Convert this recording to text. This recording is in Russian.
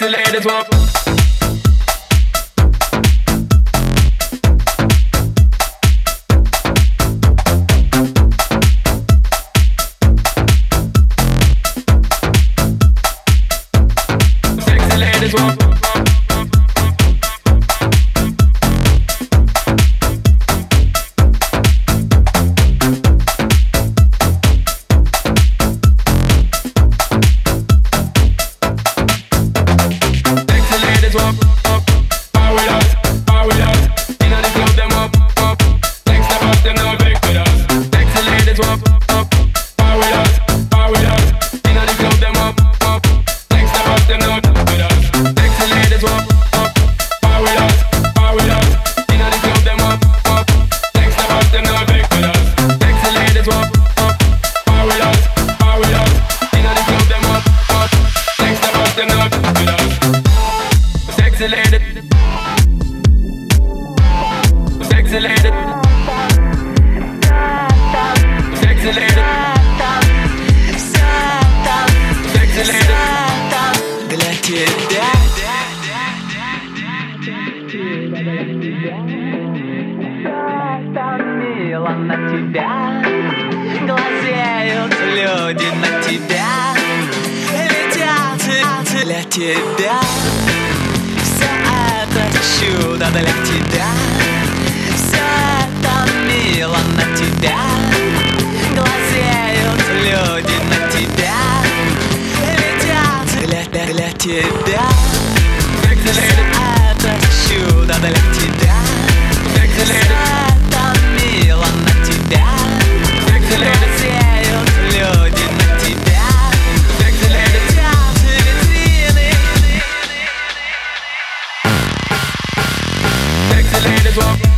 sexy ladies want. Sexy ladies want. pixelated. Pixelated. Pixelated. Для тебя. Мило на тебя Глазеют люди на тебя Летят для тебя Все это чудо для тебя мило на тебя. Глазеют люди на тебя. Летят для, для, для тебя. Все это чудо для тебя. Все это мило на тебя. Глазеют люди на тебя. Летят витрины. Pixelated walk